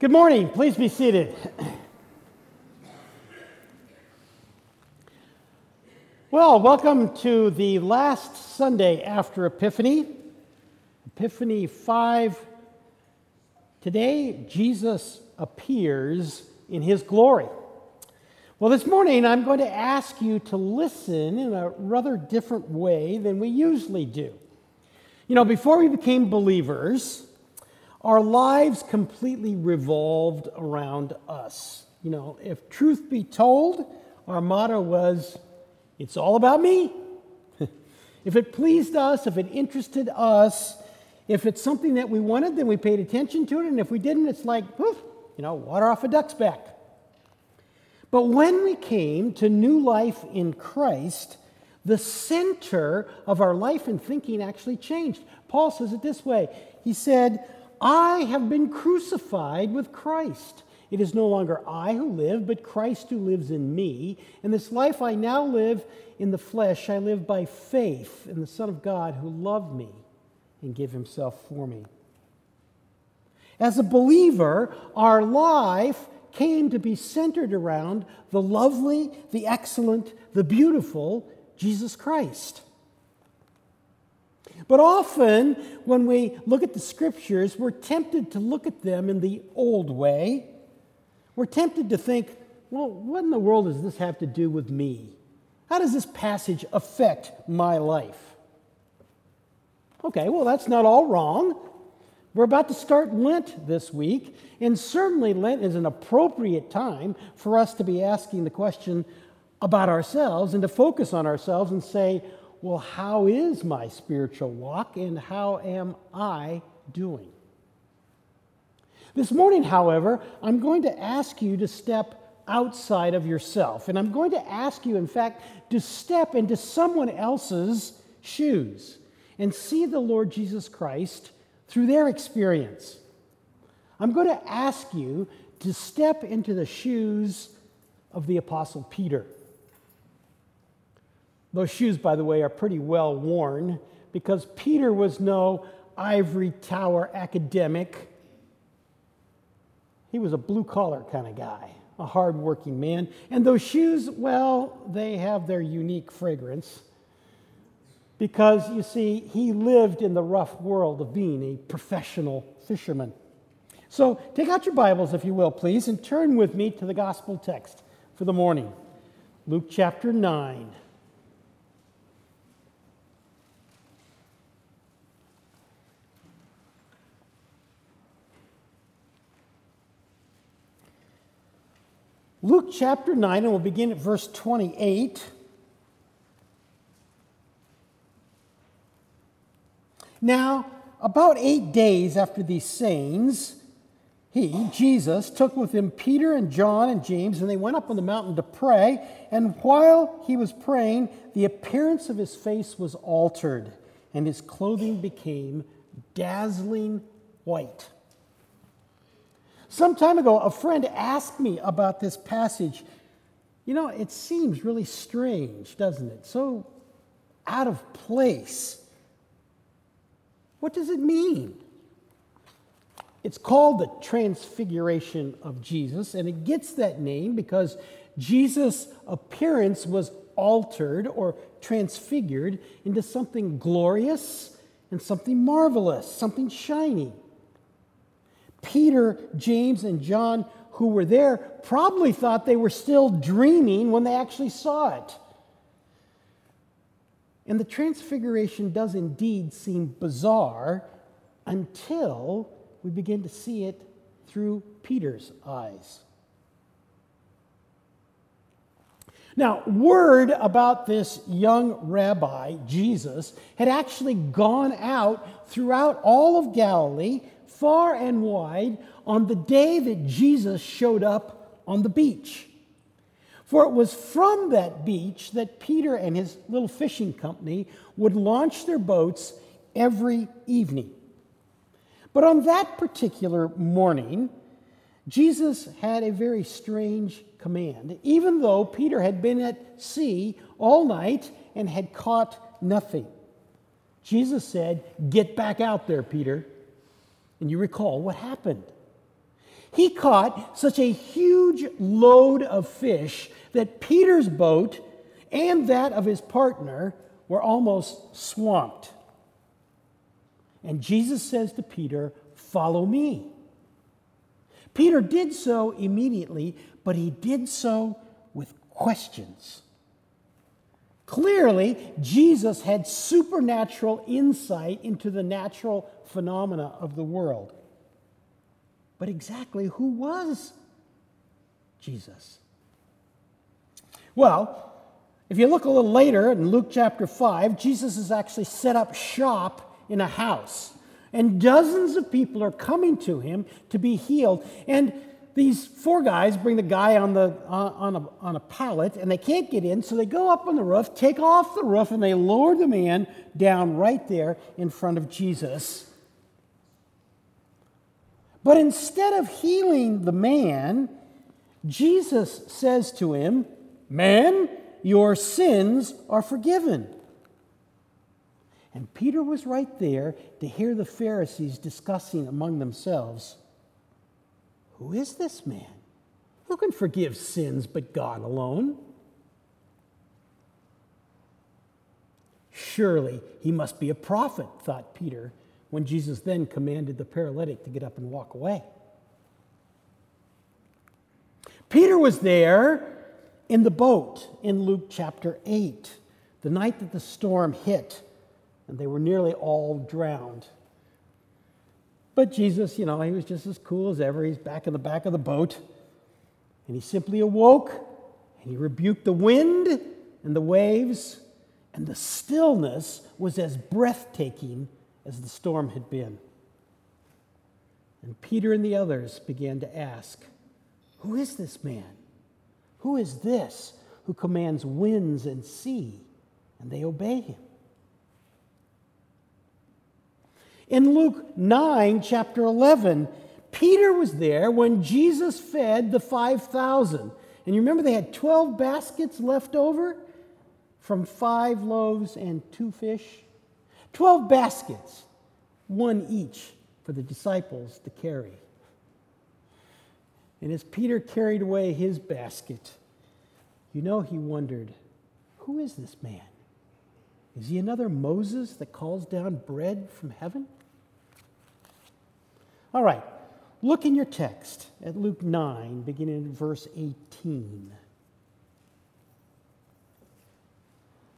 Good morning. Please be seated. Well, welcome to the last Sunday after Epiphany, Epiphany 5. Today, Jesus appears in his glory. Well, this morning, I'm going to ask you to listen in a rather different way than we usually do. You know, before we became believers, our lives completely revolved around us. You know, if truth be told, our motto was, it's all about me. if it pleased us, if it interested us, if it's something that we wanted, then we paid attention to it. And if we didn't, it's like, poof, you know, water off a duck's back. But when we came to new life in Christ, the center of our life and thinking actually changed. Paul says it this way He said, I have been crucified with Christ. It is no longer I who live, but Christ who lives in me. And this life I now live in the flesh, I live by faith in the Son of God who loved me and gave himself for me. As a believer, our life came to be centered around the lovely, the excellent, the beautiful Jesus Christ. But often, when we look at the scriptures, we're tempted to look at them in the old way. We're tempted to think, well, what in the world does this have to do with me? How does this passage affect my life? Okay, well, that's not all wrong. We're about to start Lent this week, and certainly Lent is an appropriate time for us to be asking the question about ourselves and to focus on ourselves and say, well, how is my spiritual walk and how am I doing? This morning, however, I'm going to ask you to step outside of yourself. And I'm going to ask you, in fact, to step into someone else's shoes and see the Lord Jesus Christ through their experience. I'm going to ask you to step into the shoes of the Apostle Peter. Those shoes, by the way, are pretty well worn because Peter was no ivory tower academic. He was a blue collar kind of guy, a hard working man. And those shoes, well, they have their unique fragrance because, you see, he lived in the rough world of being a professional fisherman. So take out your Bibles, if you will, please, and turn with me to the gospel text for the morning Luke chapter 9. Luke chapter 9, and we'll begin at verse 28. Now, about eight days after these sayings, he, Jesus, took with him Peter and John and James, and they went up on the mountain to pray. And while he was praying, the appearance of his face was altered, and his clothing became dazzling white. Some time ago, a friend asked me about this passage. You know, it seems really strange, doesn't it? So out of place. What does it mean? It's called the Transfiguration of Jesus, and it gets that name because Jesus' appearance was altered or transfigured into something glorious and something marvelous, something shiny. Peter, James, and John, who were there, probably thought they were still dreaming when they actually saw it. And the transfiguration does indeed seem bizarre until we begin to see it through Peter's eyes. Now, word about this young rabbi, Jesus, had actually gone out throughout all of Galilee far and wide on the day that Jesus showed up on the beach. For it was from that beach that Peter and his little fishing company would launch their boats every evening. But on that particular morning, Jesus had a very strange command. Even though Peter had been at sea all night and had caught nothing, Jesus said, Get back out there, Peter. And you recall what happened. He caught such a huge load of fish that Peter's boat and that of his partner were almost swamped. And Jesus says to Peter, Follow me. Peter did so immediately, but he did so with questions. Clearly, Jesus had supernatural insight into the natural phenomena of the world. But exactly who was Jesus? Well, if you look a little later in Luke chapter 5, Jesus has actually set up shop in a house. And dozens of people are coming to him to be healed. And these four guys bring the guy on, the, on, a, on a pallet, and they can't get in, so they go up on the roof, take off the roof, and they lower the man down right there in front of Jesus. But instead of healing the man, Jesus says to him, Man, your sins are forgiven. And Peter was right there to hear the Pharisees discussing among themselves Who is this man? Who can forgive sins but God alone? Surely he must be a prophet, thought Peter when Jesus then commanded the paralytic to get up and walk away. Peter was there in the boat in Luke chapter 8, the night that the storm hit, and they were nearly all drowned. But Jesus, you know, he was just as cool as ever. He's back in the back of the boat, and he simply awoke and he rebuked the wind and the waves, and the stillness was as breathtaking as the storm had been. And Peter and the others began to ask, Who is this man? Who is this who commands winds and sea, and they obey him? In Luke 9, chapter 11, Peter was there when Jesus fed the 5,000. And you remember they had 12 baskets left over from five loaves and two fish? 12 baskets, one each for the disciples to carry. And as Peter carried away his basket, you know he wondered, who is this man? Is he another Moses that calls down bread from heaven? All right, look in your text at Luke 9, beginning in verse 18.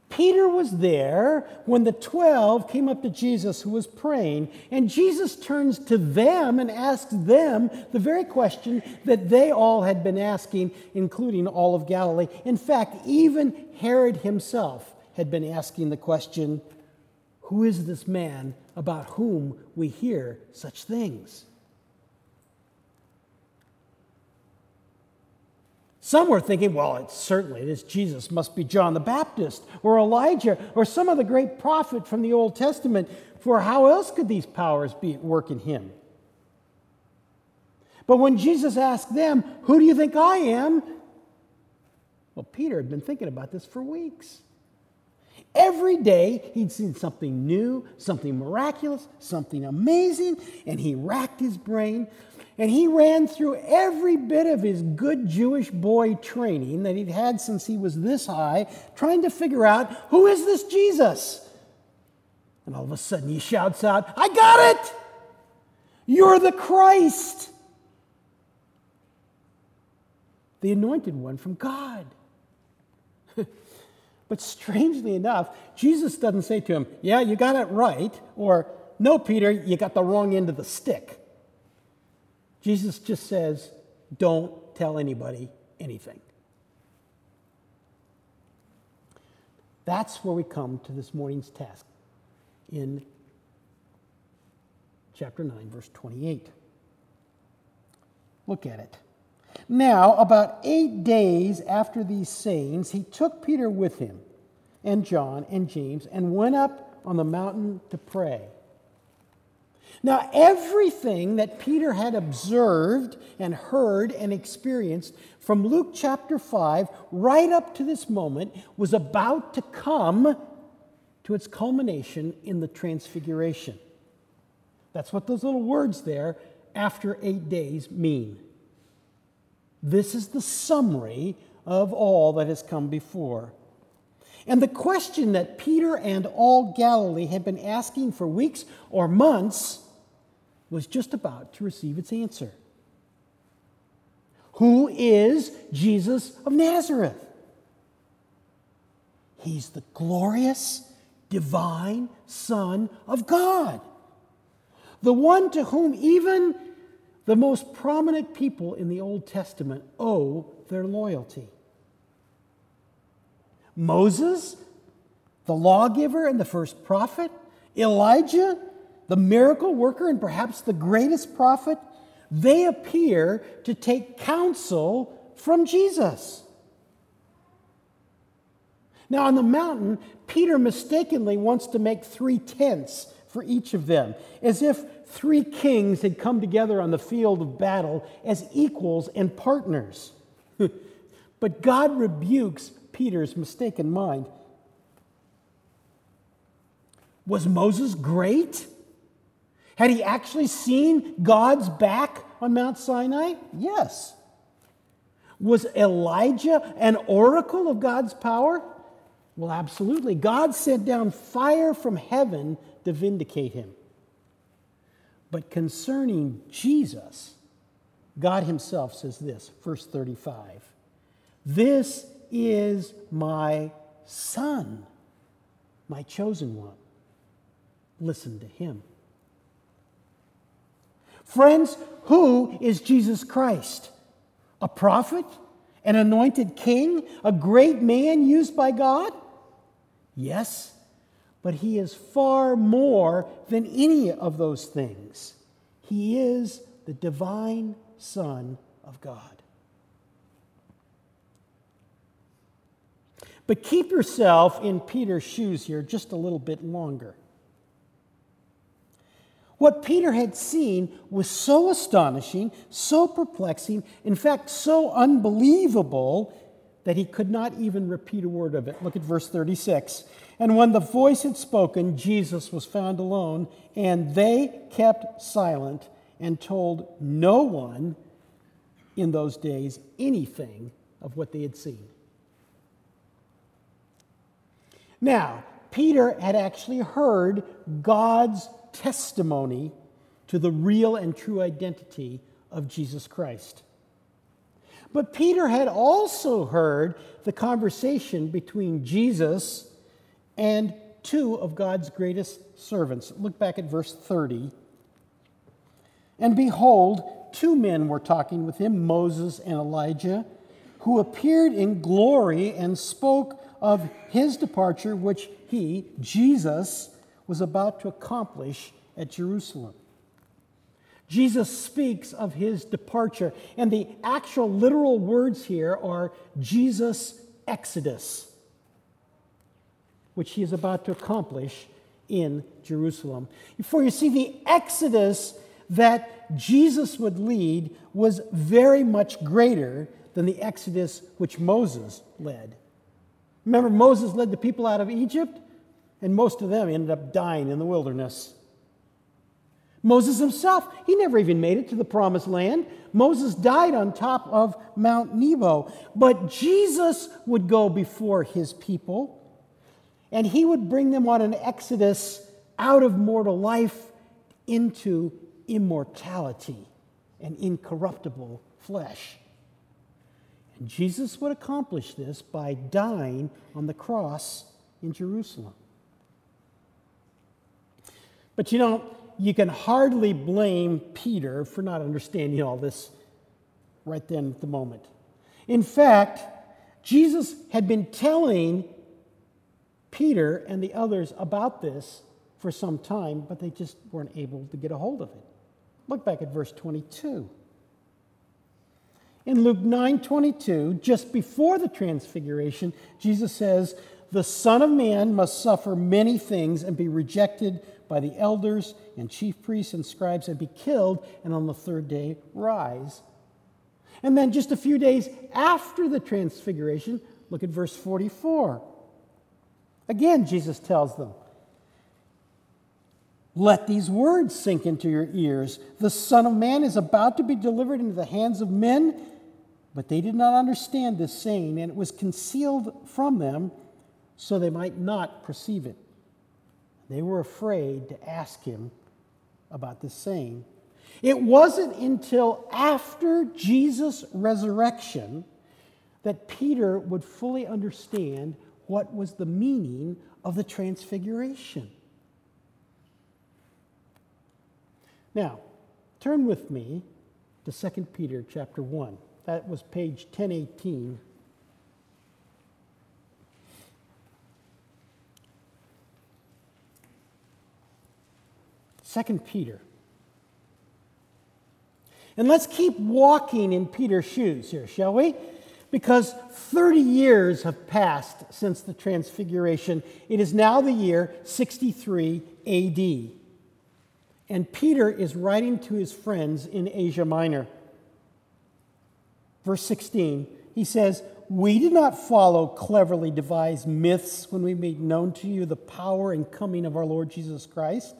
Peter was there when the 12 came up to Jesus who was praying, and Jesus turns to them and asks them the very question that they all had been asking, including all of Galilee. In fact, even Herod himself had been asking the question Who is this man about whom we hear such things? Some were thinking, well, it's certainly this Jesus must be John the Baptist or Elijah or some other great prophet from the Old Testament, for how else could these powers be at work in him? But when Jesus asked them, Who do you think I am? Well, Peter had been thinking about this for weeks. Every day he'd seen something new, something miraculous, something amazing, and he racked his brain and he ran through every bit of his good Jewish boy training that he'd had since he was this high, trying to figure out who is this Jesus? And all of a sudden he shouts out, I got it! You're the Christ, the anointed one from God. but strangely enough, Jesus doesn't say to him, Yeah, you got it right, or No, Peter, you got the wrong end of the stick. Jesus just says, don't tell anybody anything. That's where we come to this morning's task in chapter 9, verse 28. Look at it. Now, about eight days after these sayings, he took Peter with him, and John and James, and went up on the mountain to pray. Now, everything that Peter had observed and heard and experienced from Luke chapter 5 right up to this moment was about to come to its culmination in the transfiguration. That's what those little words there, after eight days, mean. This is the summary of all that has come before. And the question that Peter and all Galilee had been asking for weeks or months was just about to receive its answer. Who is Jesus of Nazareth? He's the glorious, divine Son of God, the one to whom even the most prominent people in the Old Testament owe their loyalty. Moses, the lawgiver and the first prophet, Elijah, the miracle worker and perhaps the greatest prophet, they appear to take counsel from Jesus. Now, on the mountain, Peter mistakenly wants to make three tents for each of them, as if three kings had come together on the field of battle as equals and partners. but God rebukes Peter's mistaken mind. Was Moses great? Had he actually seen God's back on Mount Sinai? Yes. Was Elijah an oracle of God's power? Well, absolutely. God sent down fire from heaven to vindicate him. But concerning Jesus, God Himself says this, verse 35 This is my son, my chosen one. Listen to him. Friends, who is Jesus Christ? A prophet? An anointed king? A great man used by God? Yes, but he is far more than any of those things. He is the divine Son of God. But keep yourself in Peter's shoes here just a little bit longer. What Peter had seen was so astonishing, so perplexing, in fact, so unbelievable that he could not even repeat a word of it. Look at verse 36. And when the voice had spoken, Jesus was found alone, and they kept silent and told no one in those days anything of what they had seen. Now, Peter had actually heard God's testimony to the real and true identity of Jesus Christ. But Peter had also heard the conversation between Jesus and two of God's greatest servants. Look back at verse 30. And behold, two men were talking with him, Moses and Elijah, who appeared in glory and spoke of his departure, which he, Jesus, was about to accomplish at Jerusalem. Jesus speaks of his departure, and the actual literal words here are Jesus' exodus, which he is about to accomplish in Jerusalem. For you see, the exodus that Jesus would lead was very much greater than the exodus which Moses led. Remember, Moses led the people out of Egypt, and most of them ended up dying in the wilderness. Moses himself, he never even made it to the promised land. Moses died on top of Mount Nebo. But Jesus would go before his people, and he would bring them on an exodus out of mortal life into immortality and incorruptible flesh. And Jesus would accomplish this by dying on the cross in Jerusalem. But you know, you can hardly blame Peter for not understanding all this right then at the moment. In fact, Jesus had been telling Peter and the others about this for some time, but they just weren't able to get a hold of it. Look back at verse 22. In Luke 9:22, just before the transfiguration, Jesus says, "The Son of Man must suffer many things and be rejected by the elders and chief priests and scribes and be killed and on the third day rise." And then just a few days after the transfiguration, look at verse 44. Again, Jesus tells them, let these words sink into your ears. The Son of Man is about to be delivered into the hands of men. But they did not understand this saying, and it was concealed from them so they might not perceive it. They were afraid to ask him about this saying. It wasn't until after Jesus' resurrection that Peter would fully understand what was the meaning of the transfiguration. Now, turn with me to 2 Peter chapter 1. That was page 1018. Second Peter. And let's keep walking in Peter's shoes here, shall we? Because 30 years have passed since the Transfiguration. It is now the year 63 AD. And Peter is writing to his friends in Asia Minor verse 16, he says, We did not follow cleverly devised myths when we made known to you the power and coming of our Lord Jesus Christ.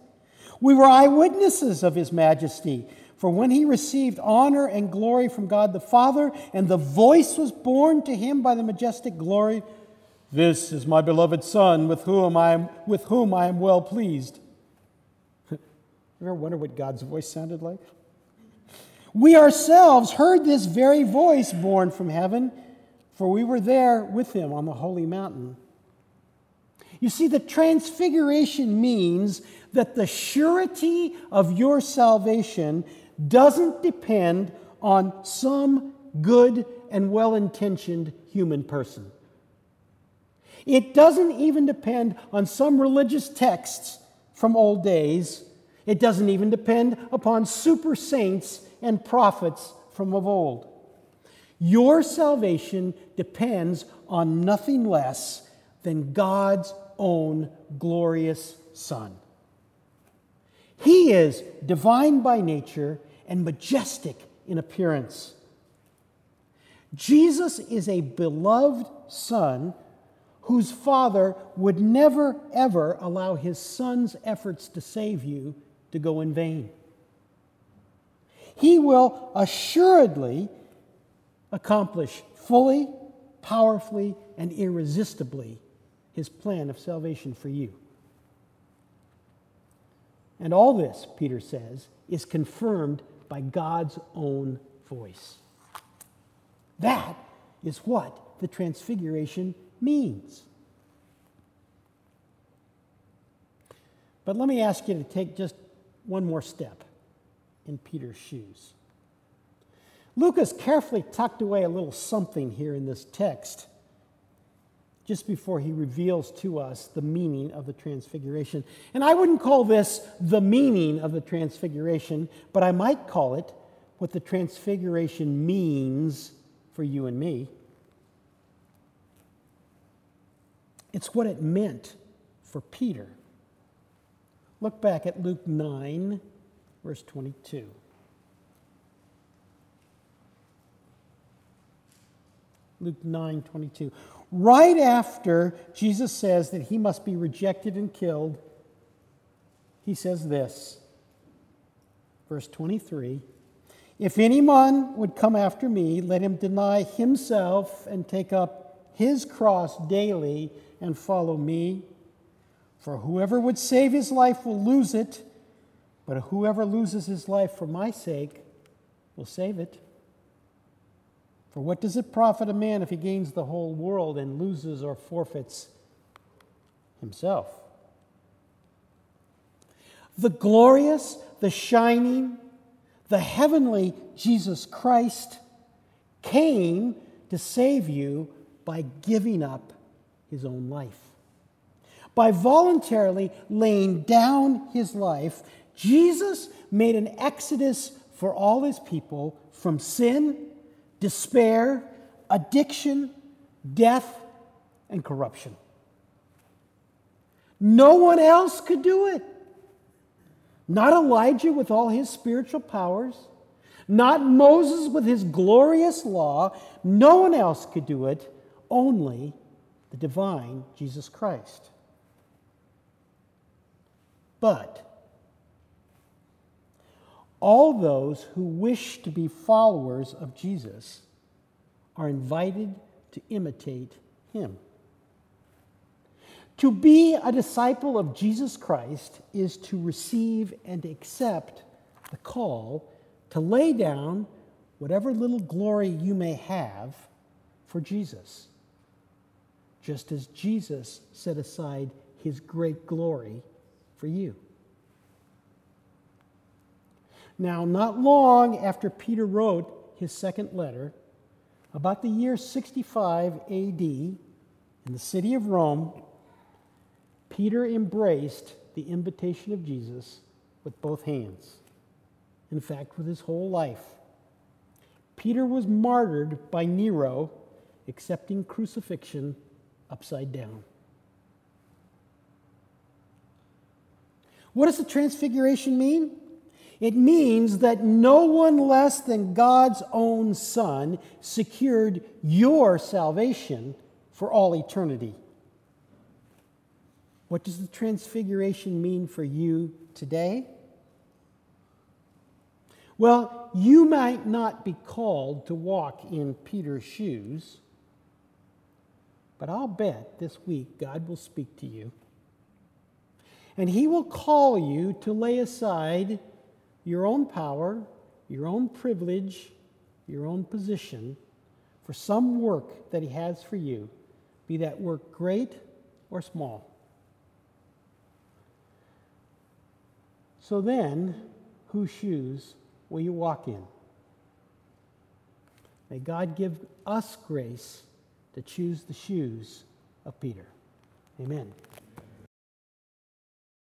We were eyewitnesses of his majesty. For when he received honor and glory from God the Father, and the voice was borne to him by the majestic glory, This is my beloved Son, with whom I am, with whom I am well pleased. you ever wonder what God's voice sounded like? We ourselves heard this very voice borne from heaven, for we were there with him on the holy mountain. You see, the transfiguration means that the surety of your salvation doesn't depend on some good and well intentioned human person. It doesn't even depend on some religious texts from old days. It doesn't even depend upon super saints and prophets from of old. Your salvation depends on nothing less than God's own glorious Son. He is divine by nature and majestic in appearance. Jesus is a beloved Son whose Father would never, ever allow his Son's efforts to save you to go in vain. He will assuredly accomplish fully, powerfully, and irresistibly his plan of salvation for you. And all this, Peter says, is confirmed by God's own voice. That is what the transfiguration means. But let me ask you to take just one more step in Peter's shoes. Lucas carefully tucked away a little something here in this text just before he reveals to us the meaning of the transfiguration. And I wouldn't call this the meaning of the transfiguration, but I might call it what the transfiguration means for you and me. It's what it meant for Peter. Look back at Luke 9, verse 22. Luke 9 22. Right after Jesus says that he must be rejected and killed, he says this, verse 23 If anyone would come after me, let him deny himself and take up his cross daily and follow me. For whoever would save his life will lose it but whoever loses his life for my sake will save it. For what does it profit a man if he gains the whole world and loses or forfeits himself? The glorious, the shining, the heavenly Jesus Christ came to save you by giving up his own life. By voluntarily laying down his life Jesus made an exodus for all his people from sin, despair, addiction, death, and corruption. No one else could do it. Not Elijah with all his spiritual powers, not Moses with his glorious law. No one else could do it, only the divine Jesus Christ. But all those who wish to be followers of Jesus are invited to imitate him. To be a disciple of Jesus Christ is to receive and accept the call to lay down whatever little glory you may have for Jesus, just as Jesus set aside his great glory for you. Now, not long after Peter wrote his second letter, about the year 65 AD, in the city of Rome, Peter embraced the invitation of Jesus with both hands. In fact, with his whole life. Peter was martyred by Nero, accepting crucifixion upside down. What does the transfiguration mean? It means that no one less than God's own Son secured your salvation for all eternity. What does the transfiguration mean for you today? Well, you might not be called to walk in Peter's shoes, but I'll bet this week God will speak to you. And he will call you to lay aside your own power, your own privilege, your own position for some work that He has for you, be that work great or small. So then, whose shoes will you walk in? May God give us grace to choose the shoes of Peter. Amen.